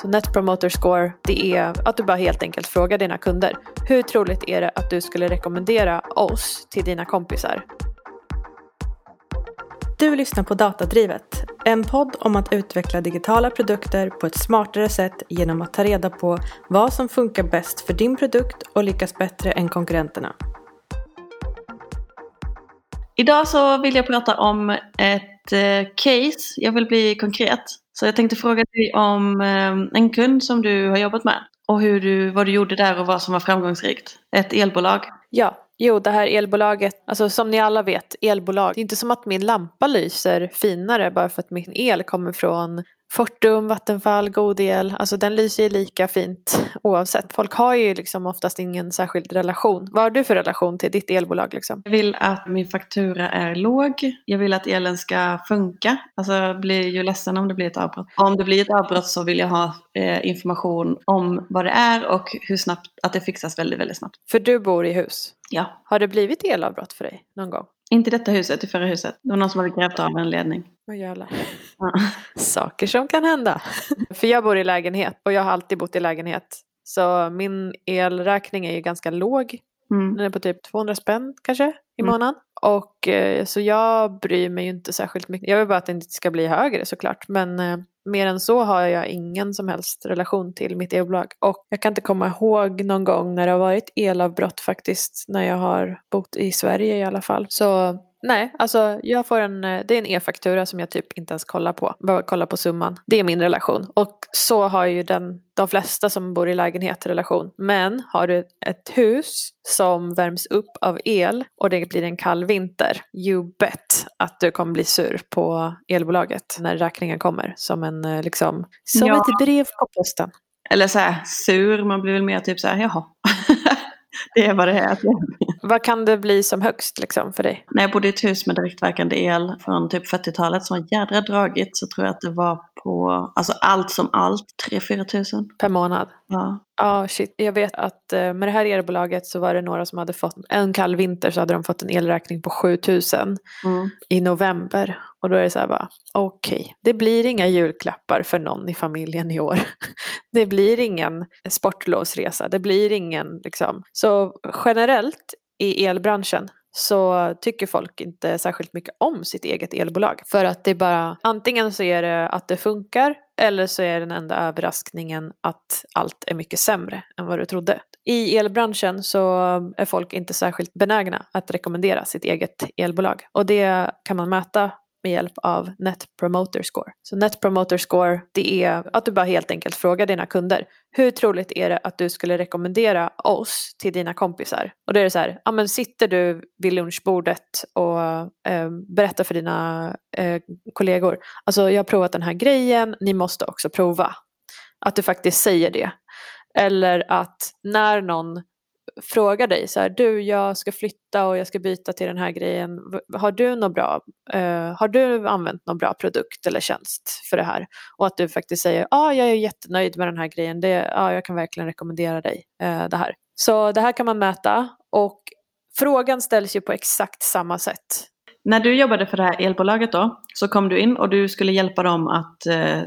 Så Net Promoter Score, det är att du bara helt enkelt frågar dina kunder. Hur troligt är det att du skulle rekommendera oss till dina kompisar? Du lyssnar på Datadrivet, en podd om att utveckla digitala produkter på ett smartare sätt genom att ta reda på vad som funkar bäst för din produkt och lyckas bättre än konkurrenterna. Idag så vill jag prata om ett Eh, case. Jag vill bli konkret. Så jag tänkte fråga dig om eh, en kund som du har jobbat med och hur du, vad du gjorde där och vad som var framgångsrikt. Ett elbolag. Ja, jo det här elbolaget, alltså som ni alla vet, elbolag. Det är inte som att min lampa lyser finare bara för att min el kommer från Fortum, Vattenfall, god el, alltså den lyser ju lika fint oavsett. Folk har ju liksom oftast ingen särskild relation. Vad har du för relation till ditt elbolag liksom? Jag vill att min faktura är låg. Jag vill att elen ska funka. Alltså jag blir ju ledsen om det blir ett avbrott. Om det blir ett avbrott så vill jag ha eh, information om vad det är och hur snabbt, att det fixas väldigt, väldigt snabbt. För du bor i hus. Ja. Har det blivit elavbrott för dig någon gång? Inte detta huset, i förra huset. Det var någon som hade grävt av en ledning. Vad jävlar. Ja. Saker som kan hända. För jag bor i lägenhet och jag har alltid bott i lägenhet. Så min elräkning är ju ganska låg. Mm. Den är på typ 200 spänn kanske i Mm. månaden. Och eh, så jag bryr mig ju inte särskilt mycket. Jag vill bara att den inte ska bli högre såklart. Men eh, mer än så har jag ingen som helst relation till mitt elbolag. Och jag kan inte komma ihåg någon gång när det har varit elavbrott faktiskt. När jag har bott i Sverige i alla fall. Så nej, alltså jag får en, eh, det är en e-faktura som jag typ inte ens kollar på. Bara kollar på summan. Det är min relation. Och så har ju den, de flesta som bor i lägenhet relation. Men har du ett hus som värms upp av el och det blir en kall vinter. You bet att du kommer bli sur på elbolaget när räkningen kommer. Som en eh, liksom, som Ja. ett brev på posten. Eller så här sur, man blir väl mer typ så här, jaha. det är vad det är. Vad kan det bli som högst liksom för dig? När jag bodde i ett hus med direktverkande el från typ 40-talet som var jädra dragigt så tror jag att det var på, alltså allt som allt, 3-4 tusen. Per månad? Ja. Ja, shit. Jag vet att eh, med det här elbolaget så var det några som hade fått en kall vinter så hade de fått en elräkning på 7000 Mm. i november. Och då är det så här bara, okej, det blir inga julklappar för någon i familjen i år. Det blir ingen sportlovsresa, det blir ingen liksom. Så generellt i elbranschen så tycker folk inte särskilt mycket om sitt eget elbolag. För att det är bara, antingen så är det att det funkar eller så är den enda överraskningen att allt är mycket sämre än vad du trodde. I elbranschen så är folk inte särskilt benägna att rekommendera sitt eget elbolag. Och det kan man mäta med hjälp av Net Promoter Score. Så Net Promoter Score, det är att du bara helt enkelt frågar dina kunder. Hur troligt är det att du skulle rekommendera oss till dina kompisar? Och då är det så här, ja men sitter du vid lunchbordet och eh, berättar för dina eh, kollegor, alltså jag har provat den här grejen, ni måste också prova. Att du faktiskt säger det. Eller att när någon frågar dig så här, du jag ska flytta och jag ska byta till den här grejen. Har du något bra, eh, har du använt någon bra produkt eller tjänst för det här? Och att du faktiskt säger, ja ah, jag är jättenöjd med den här grejen, det, ah, jag kan verkligen rekommendera dig eh, det här. Så det här kan man mäta och frågan ställs ju på exakt samma sätt. När du jobbade för det här elbolaget då så kom du in och du skulle hjälpa dem att eh,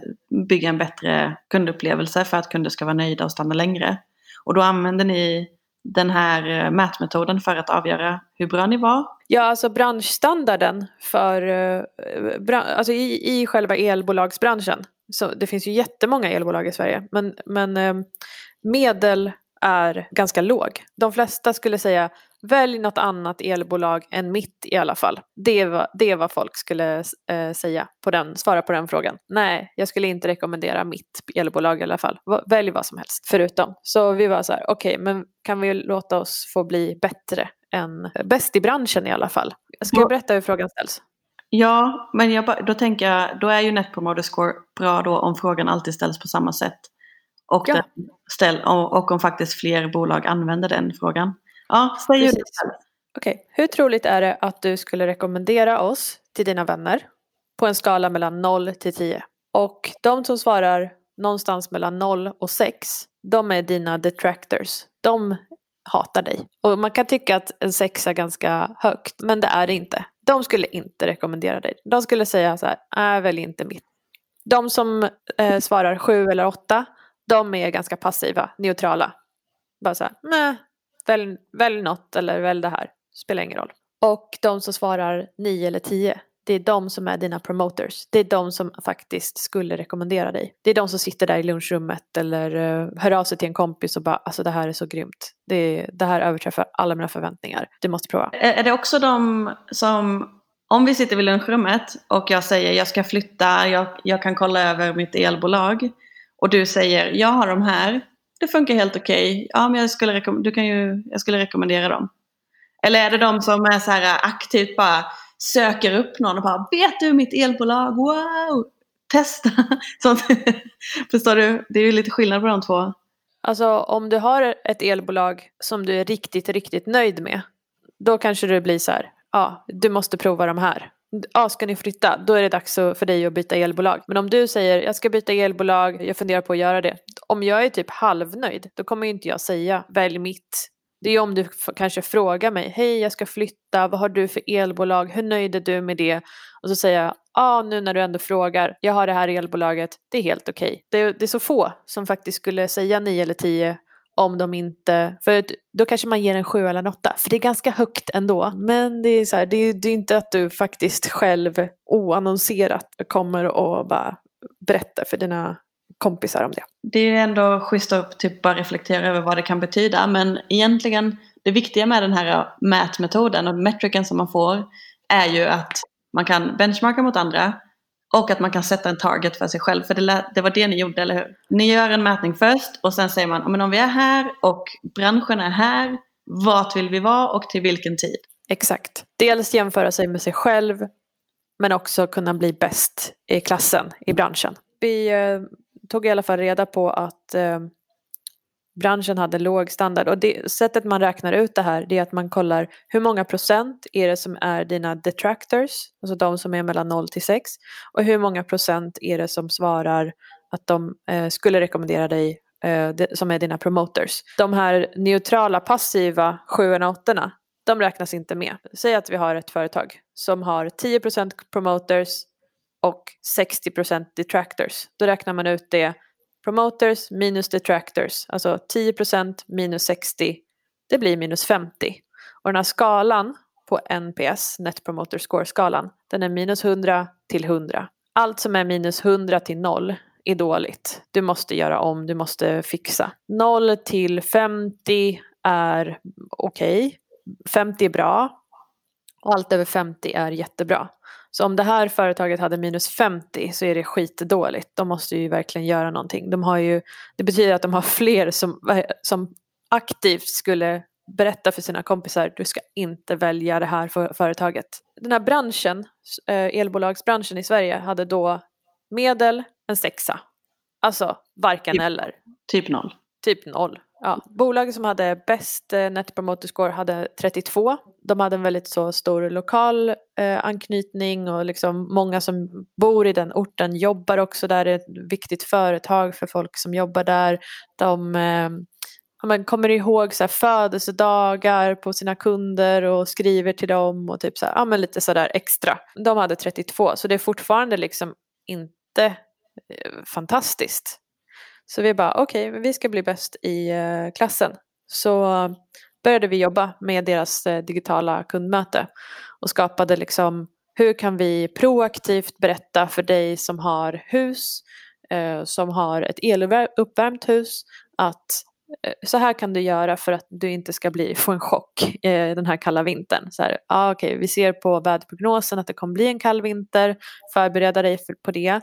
bygga en bättre kundupplevelse för att kunder ska vara nöjda och stanna längre. Och då använde ni den här eh, mätmetoden för att avgöra hur bra ni var. Ja, alltså branschstandarden för, eh, alltså i, i själva elbolagsbranschen, så det finns ju jättemånga elbolag i Sverige, men, men eh, medel är ganska låg. De flesta skulle säga välj något annat elbolag än mitt i alla fall. Det är vad, det vad folk skulle eh, säga på den, svara på den frågan. Nej, jag skulle inte rekommendera mitt elbolag i alla fall. Välj vad som helst förutom. Så vi var så här, okej, men kan vi låta oss få bli bättre än bäst i branschen i alla fall? Ska jag berätta hur frågan ställs? Ja, men jag, då tänker jag, då är ju Net Promoter Score bra då om frågan alltid ställs på samma sätt. Och, Ja. ställ, och, och om faktiskt fler bolag använder den frågan. Ja, säg det Precis. själv. Okej, hur troligt är det att du skulle rekommendera oss till dina vänner på en skala mellan 0 till 10? Och de som svarar någonstans mellan 0 och 6, de är dina detractors. De hatar dig. Och man kan tycka att en 6 är ganska högt, men det är det inte. De skulle inte rekommendera dig. De skulle säga så här, äh, välj inte mitt. De som eh, svarar 7 eller 8, De är ganska passiva, neutrala. Bara så här, nej, välj, välj något eller välj det här. Spelar ingen roll. Och de som svarar 9 eller 10, det är de som är dina promoters. Det är de som faktiskt skulle rekommendera dig. Det är de som sitter där i lunchrummet eller eh, hör av sig till en kompis och bara alltså det här är så grymt. Det, det här överträffar alla mina förväntningar. Du måste prova. Är, är det också de som, om vi sitter vid lunchrummet och jag säger jag ska flytta, jag, jag kan kolla över mitt elbolag och du säger jag har de här, det funkar helt okej, okay. ja men jag skulle, du kan ju, jag skulle rekommendera dem. Eller är det de som är så här äh, aktivt bara söker upp någon och bara vet du mitt elbolag, wow, testa. Sånt. Förstår du? Det är ju lite skillnad på de två. Alltså om du har ett elbolag som du är riktigt, riktigt nöjd med. Då kanske det blir så här, ja, du måste prova de här. Ja, ska ni flytta, då är det dags för dig att byta elbolag. Men om du säger, jag ska byta elbolag, jag funderar på att göra det. Om jag är typ halvnöjd, då kommer inte jag säga, välj mitt. Det är om du kanske frågar mig, hej jag ska flytta, vad har du för elbolag, hur nöjd är du med det? Och så säger jag, ja ah, nu när du ändå frågar, jag har det här elbolaget, det är helt okej. Okay. Det, det, är så få som faktiskt skulle säga 9 eller 10 om de inte, för då kanske man ger en 7 eller en 8, för det är ganska högt ändå. Men det är, så här, det, är, det är inte att du faktiskt själv oannonserat kommer och bara berättar för dina kompisar om det. Det är ändå schysst att typ bara reflektera över vad det kan betyda. Men egentligen det viktiga med den här mätmetoden och metricen som man får är ju att man kan benchmarka mot andra och att man kan sätta en target för sig själv. För det, det var det ni gjorde, eller hur? Ni gör en mätning först och sen säger man men om vi är här och branschen är här, vart vill vi vara och till vilken tid? Exakt. Dels jämföra sig med sig själv men också kunna bli bäst i klassen, i branschen. Vi eh, tog i alla fall reda på att eh, branschen hade låg standard. Och det, sättet man räknar ut det här det är att man kollar hur många procent är det som är dina detractors, alltså de som är mellan 0 till 6 och hur många procent är det som svarar att de eh, skulle rekommendera dig eh, de, som är dina promoters. De här neutrala passiva 7 och 8 de räknas inte med. Säg att vi har ett företag som har 10% promoters och 60% detractors. Då räknar man ut det promoters minus detractors, alltså 10% minus 60, det blir minus 50. Och den här skalan på NPS, Net Promoter Score-skalan, den är minus 100 till 100. Allt som är minus 100 till 0 är dåligt. Du måste göra om, du måste fixa. 0 till 50 är okej. Okay. 50 är bra. Och allt över 50 är jättebra. Så om det här företaget hade minus 50 så är det skitdåligt. De måste ju verkligen göra någonting. De har ju, det betyder att de har fler som, som aktivt skulle berätta för sina kompisar du ska inte välja det här för, företaget. Den här branschen, eh, elbolagsbranschen i Sverige hade då medel en sexa. Alltså varken typ, eller. Typ noll. Typ noll. Ja, bolaget som hade bäst eh, Net Promoter Score hade 32. De hade en väldigt så stor lokal eh, anknytning och liksom många som bor i den orten jobbar också där. Det är ett viktigt företag för folk som jobbar där. De eh, man kommer ihåg så här, födelsedagar på sina kunder och skriver till dem och typ så här, ja, men lite sådär extra. De hade 32 så det är fortfarande liksom inte eh, fantastiskt så vi bara okej, okay, vi ska bli bäst i eh, klassen. Så började vi jobba med deras eh, digitala kundmöte och skapade liksom hur kan vi proaktivt berätta för dig som har hus, eh, som har ett eluppvärmt hus att eh, så här kan du göra för att du inte ska bli, få en chock den här kalla vintern. Så här, ah, okay, vi ser på väderprognosen att det kommer bli en kall vinter, förbereda dig för, på det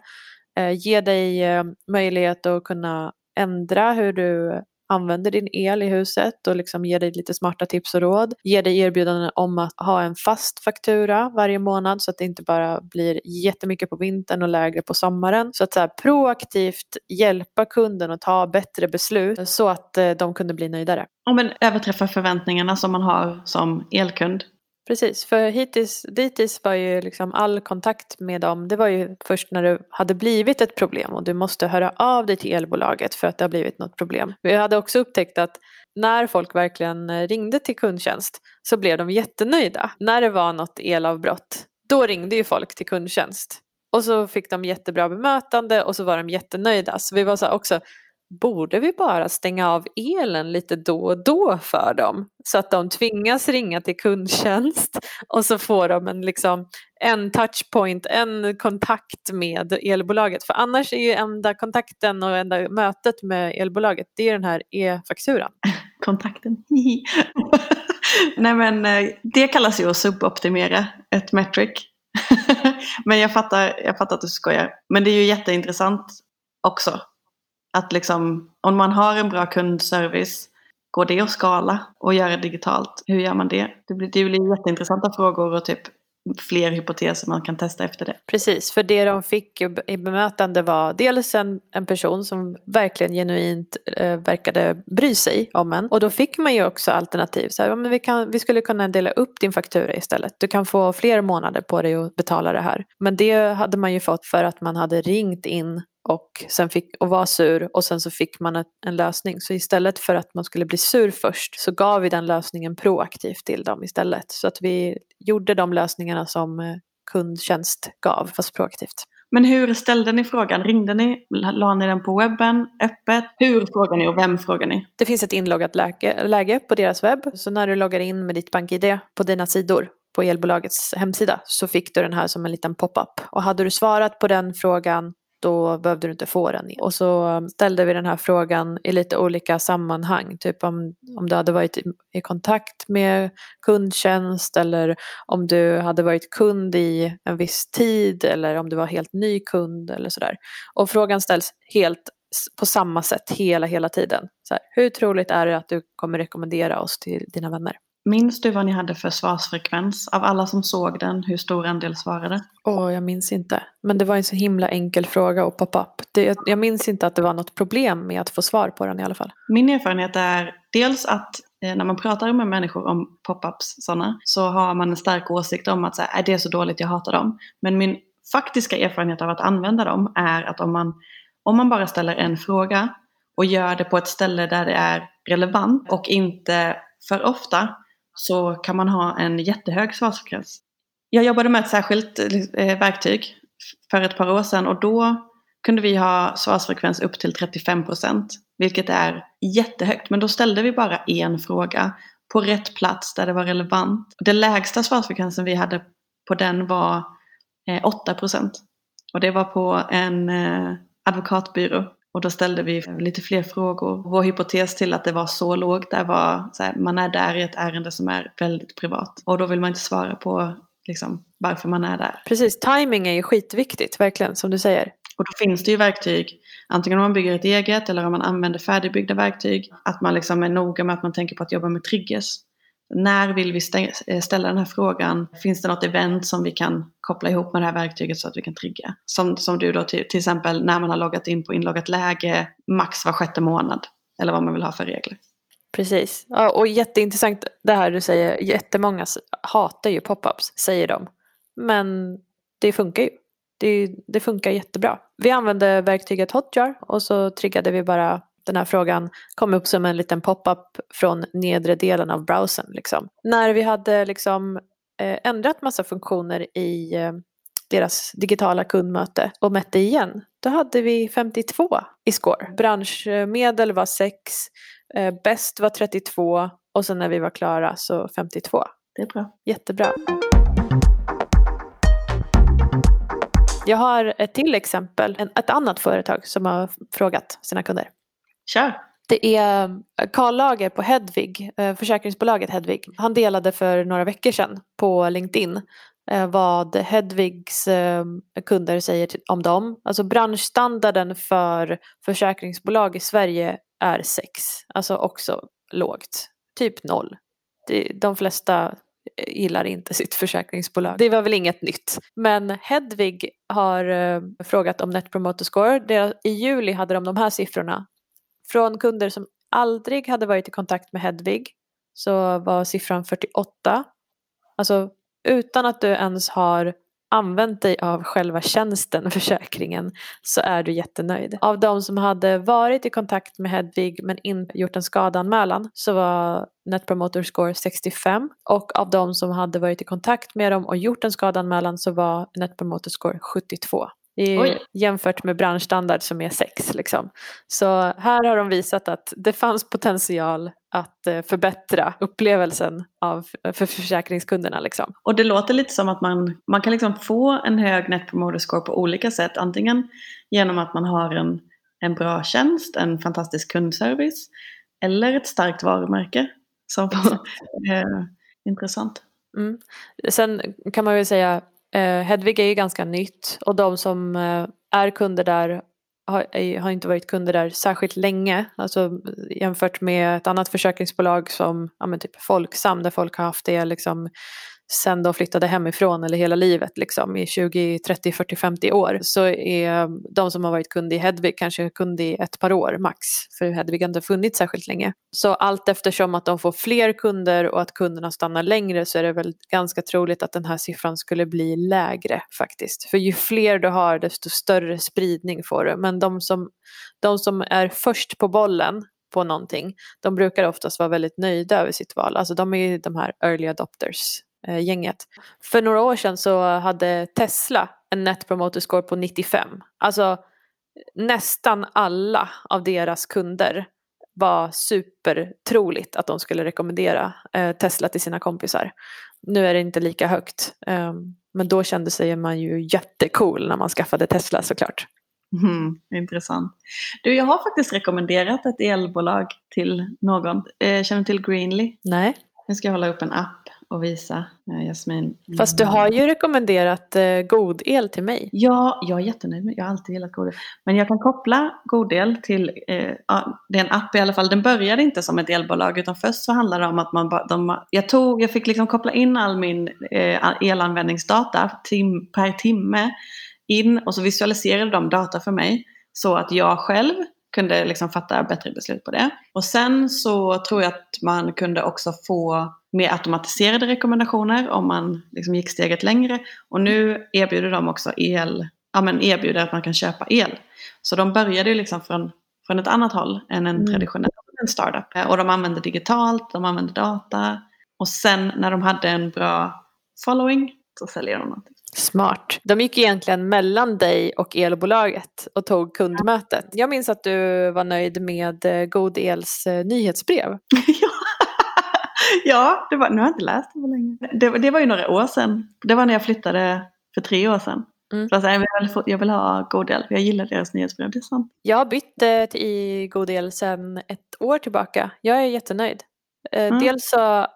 Eh, ge dig eh, möjlighet att kunna ändra hur du använder din el i huset och liksom ge dig lite smarta tips och råd. Ge dig erbjudanden om att ha en fast faktura varje månad så att det inte bara blir jättemycket på vintern och lägre på sommaren. Så att så här, proaktivt hjälpa kunden att ta bättre beslut så att eh, de kunde bli nöjdare. Ja, men överträffa förväntningarna som man har som elkund. Precis, för hittills, dittills var ju liksom all kontakt med dem, det var ju först när det hade blivit ett problem och du måste höra av dig till elbolaget för att det har blivit något problem. Vi hade också upptäckt att när folk verkligen ringde till kundtjänst så blev de jättenöjda. När det var något elavbrott, då ringde ju folk till kundtjänst. Och så fick de jättebra bemötande och så var de jättenöjda. Så vi var så också, borde vi bara stänga av elen lite då och då för dem? Så att de tvingas ringa till kundtjänst och så får de en, liksom, en touchpoint, en kontakt med elbolaget. För annars är ju enda kontakten och enda mötet med elbolaget det är den här e-fakturan. Kontakten. Nej men eh, det kallas ju att suboptimera ett metric. men jag fattar, jag fattar att du skojar. Men det är ju jätteintressant också. Att liksom, om man har en bra kundservice, går det att skala och göra digitalt? Hur gör man det? Det blir, det blir jätteintressanta frågor och typ fler hypoteser man kan testa efter det. Precis, för det de fick i bemötande var dels en, en person som verkligen genuint eh, verkade bry sig om en. Och då fick man ju också alternativ. Så här, ja, men vi, kan, vi skulle kunna dela upp din faktura istället. Du kan få fler månader på dig att betala det här. Men det hade man ju fått för att man hade ringt in och, sen fick, och var sur och sen så fick man en lösning. Så istället för att man skulle bli sur först så gav vi den lösningen proaktivt till dem istället. Så att vi gjorde de lösningarna som eh, kundtjänst gav fast proaktivt. Men hur ställde ni frågan? Ringde ni? La ni den på webben? Öppet? Hur frågar ni och vem frågar ni? Det finns ett inloggat läge, läge på deras webb. Så när du loggar in med ditt BankID på dina sidor på elbolagets hemsida så fick du den här som en liten pop-up. Och hade du svarat på den frågan då behövde du inte få den. Och så ställde vi den här frågan i lite olika sammanhang. Typ om, om du hade varit i, i kontakt med kundtjänst eller om du hade varit kund i en viss tid eller om du var helt ny kund eller sådär. Och frågan ställs helt på samma sätt hela, hela tiden. Så här, hur troligt är det att du kommer rekommendera oss till dina vänner? Minns du vad ni hade för svarsfrekvens? Av alla som såg den, hur stor andel svarade? Åh, oh, jag minns inte. Men det var en så himla enkel fråga poppa upp. jag minns inte att det var något problem med att få svar på den i alla fall. Min erfarenhet är dels att eh, när man pratar med människor om pop-ups sådana så har man en stark åsikt om att så här, är det så dåligt, jag hatar dem. Men min faktiska erfarenhet av att använda dem är att om man, om man bara ställer en fråga och gör det på ett ställe där det är relevant och inte för ofta så kan man ha en jättehög svarsfrekvens. Jag jobbade med ett särskilt eh, verktyg för ett par år sedan och då kunde vi ha svarsfrekvens upp till 35 procent, vilket är jättehögt. Men då ställde vi bara en fråga på rätt plats där det var relevant. Den lägsta svarsfrekvensen vi hade på den var eh, 8 procent. Och det var på en eh, advokatbyrå och då ställde vi lite fler frågor. Vår hypotes till att det var så lågt där var att man är där i ett ärende som är väldigt privat. Och då vill man inte svara på liksom, varför man är där. Precis, timing är ju skitviktigt, verkligen, som du säger. Och då finns det ju verktyg, antingen om man bygger ett eget eller om man använder färdigbyggda verktyg, att man liksom är noga med att man tänker på att jobba med triggers. När vill vi eh, ställa den här frågan? Finns det något event som vi kan koppla ihop med det här verktyget så att vi kan trigga? Som, som du då till, till exempel när man har loggat in på inloggat läge max var sjätte månad. Eller vad man vill ha för regler. Precis. Ja, och jätteintressant det här du säger. Jättemånga hatar ju pop-ups, säger de. Men det funkar ju. Det, det funkar jättebra. Vi använde verktyget Hotjar och så triggade vi bara den här frågan kom upp som en liten pop-up från nedre delen av browsern. Liksom. När vi hade liksom, eh, ändrat massa funktioner i eh, deras digitala kundmöte och mätte igen, då hade vi 52 i score. Branschmedel var 6, eh, bäst var 32 och sen när vi var klara så 52. Det är bra. Jättebra. Jag har ett till exempel, ett annat företag som har frågat sina kunder. Kör! Det är eh, Karl Lager på Hedvig, eh, försäkringsbolaget Hedvig. Han delade för några veckor sedan på LinkedIn eh, vad Hedvigs kunder säger om dem. Alltså branschstandarden för försäkringsbolag i Sverige är 6. Alltså också lågt. Typ noll. De flesta gillar inte sitt försäkringsbolag. Det var väl inget nytt. Men Hedvig har frågat om Net Promoter Score. I juli hade de de här siffrorna från kunder som aldrig hade varit i kontakt med Hedvig så var siffran 48. Alltså utan att du ens har använt dig av själva tjänsten försäkringen så är du jättenöjd. Av de som hade varit i kontakt med Hedvig men inte gjort en skadanmälan så var Net Promoter Score 65 och av de som hade varit i kontakt med dem och gjort en skadanmälan så var Net Promoter Score 72 i, jämfört med branschstandard som är 6. Liksom. Så här har de visat att det fanns potential att eh, förbättra upplevelsen av, för försäkringskunderna. Liksom. Och det låter lite som att man, man kan liksom få en hög net promoter score på olika sätt. Antingen genom att man har en, en bra tjänst, en fantastisk kundservice eller ett starkt varumärke. Som eh, intressant. Mm. Sen kan man väl säga eh, Hedvig är ju ganska nytt och de som eh, är kunder där har, är, har inte varit kunder där särskilt länge. Alltså jämfört med ett annat försäkringsbolag som ja, men typ Folksam där folk har haft det liksom sen de flyttade hemifrån eller hela livet liksom i 20, 30, 40, 50 år så är de som har varit kund i Hedvig kanske kund i ett par år max för Hedvig har inte funnits särskilt länge. Så allt eftersom att de får fler kunder och att kunderna stannar längre så är det väl ganska troligt att den här siffran skulle bli lägre faktiskt. För ju fler du har desto större spridning får du. Men de som, de som är först på bollen på någonting, de brukar oftast vara väldigt nöjda över sitt val. Alltså de är ju de här early adopters gänget. För några år sedan så hade Tesla en net promoter score på 95. Alltså nästan alla av deras kunder var supertroligt att de skulle rekommendera eh, Tesla till sina kompisar. Nu är det inte lika högt. Eh, men då kände sig man ju jättecool när man skaffade Tesla såklart. Mm, intressant. Du, jag har faktiskt rekommenderat ett elbolag till någon. Eh, känner du till Greenly? Nej. Nu ska jag hålla upp en app och visa eh, Jasmin. Fast du har ju rekommenderat eh, god el till mig. Ja, jag är jättenöjd med Jag har alltid gillat Godel. Men jag kan koppla Godel till, eh, ja, det är en app i alla fall. Den började inte som ett elbolag utan först så handlade det om att man bara, de, jag, tog, jag fick liksom koppla in all min eh, elanvändningsdata tim, per timme in och så visualiserade de data för mig så att jag själv kunde liksom fatta bättre beslut på det. Och sen så tror jag att man kunde också få mer automatiserade rekommendationer om man liksom gick steget längre. Och nu erbjuder de också el, ja men erbjuder att man kan köpa el. Så de började ju liksom från, från ett annat håll än en Mm. traditionell en startup. Och de använder digitalt, de använder data. Och sen när de hade en bra following så säljer de någonting. Smart. De gick egentligen mellan dig och elbolaget och tog kundmötet. Jag minns att du var nöjd med eh, God Els eh, nyhetsbrev. ja, ja det var, nu har jag inte läst det på länge. Det, var- det var ju några år sedan. Det var när jag flyttade för tre år sedan. Mm. Så jag, vill, jag vill ha god hjälp, jag gillar deras nyhetsbrev, det är sant. Jag har bytt eh, till i God El sedan ett år tillbaka. Jag är jättenöjd. Eh, Mm. Dels så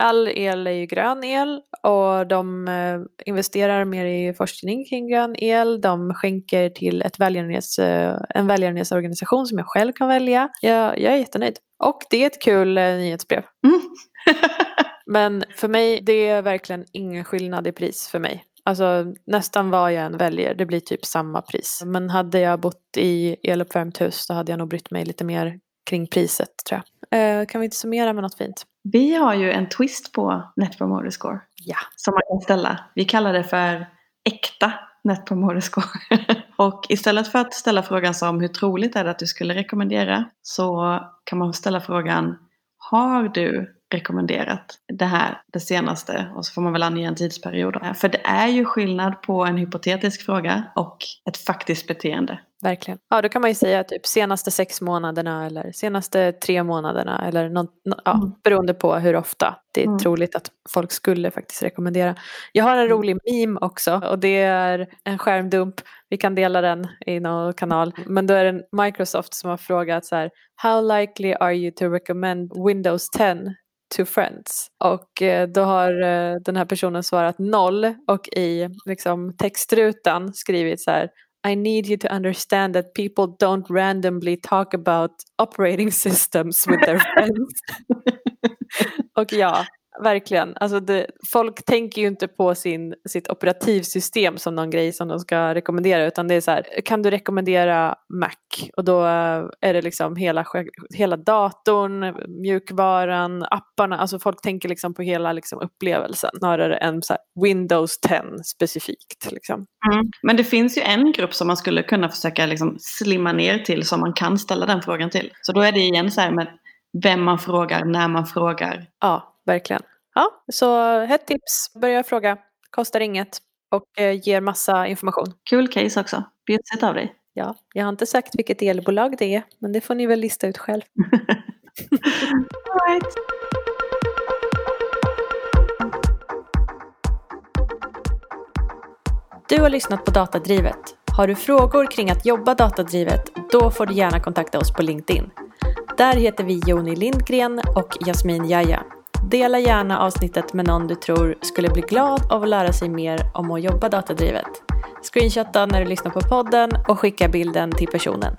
all el är ju grön el och de eh, investerar mer i forskning kring grön el. De skänker till ett välgörenhets, eh, en välgörenhetsorganisation som jag själv kan välja. Jag, jag är jättenöjd. Och det är ett kul eh, nyhetsbrev. Mm. Men för mig, det är verkligen ingen skillnad i pris för mig. Alltså nästan vad jag än väljer, det blir typ samma pris. Men hade jag bott i eluppvärmt hus så hade jag nog brytt mig lite mer kring priset tror jag. Eh, kan vi inte summera med något fint? Vi har ju en twist på Net Promoter Score Ja. som man kan ställa. Vi kallar det för äkta Net Promoter Score. och istället för att ställa frågan som hur troligt är det att du skulle rekommendera så kan man ställa frågan har du rekommenderat det här det senaste och så får man väl ange en tidsperiod. För det är ju skillnad på en hypotetisk fråga och ett faktiskt beteende. Verkligen. Ja, då kan man ju säga typ senaste sex månaderna eller senaste tre månaderna eller något, nå- ja, Mm. beroende på hur ofta det är Mm. troligt att folk skulle faktiskt rekommendera. Jag har en Mm. rolig meme också och det är en skärmdump. Vi kan dela den i någon kanal. Men då är det Microsoft som har frågat så här How likely are you to recommend Windows 10 to friends? Och eh, då har eh, den här personen svarat noll och i liksom, textrutan skrivit så här I need you to understand that people don't randomly talk about operating systems with their friends. och ja, verkligen. Alltså det, folk tänker ju inte på sin, sitt operativsystem som någon grej som de ska rekommendera utan det är så här, kan du rekommendera Mac? Och då är det liksom hela, hela datorn, mjukvaran, apparna. Alltså folk tänker liksom på hela liksom upplevelsen snarare än så här Windows 10 specifikt. Liksom. Mm. Men det finns ju en grupp som man skulle kunna försöka liksom slimma ner till som man kan ställa den frågan till. Så då är det igen så här med vem man frågar, när man frågar. Ja, verkligen. Ja, så ett tips, börja fråga, kostar inget. och eh, ger massa information. Kul case också. Bjussigt av dig. Ja, jag har inte sagt vilket elbolag det är, men det får ni väl lista ut själv. Right. Du har lyssnat på Datadrivet. Har du frågor kring att jobba datadrivet, då får du gärna kontakta oss på LinkedIn. Där heter vi Joni Lindgren och Jasmin Jaja. Dela gärna avsnittet med någon du tror skulle bli glad av att lära sig mer om att jobba datadrivet. Screenshotta när du lyssnar på podden och skicka bilden till personen.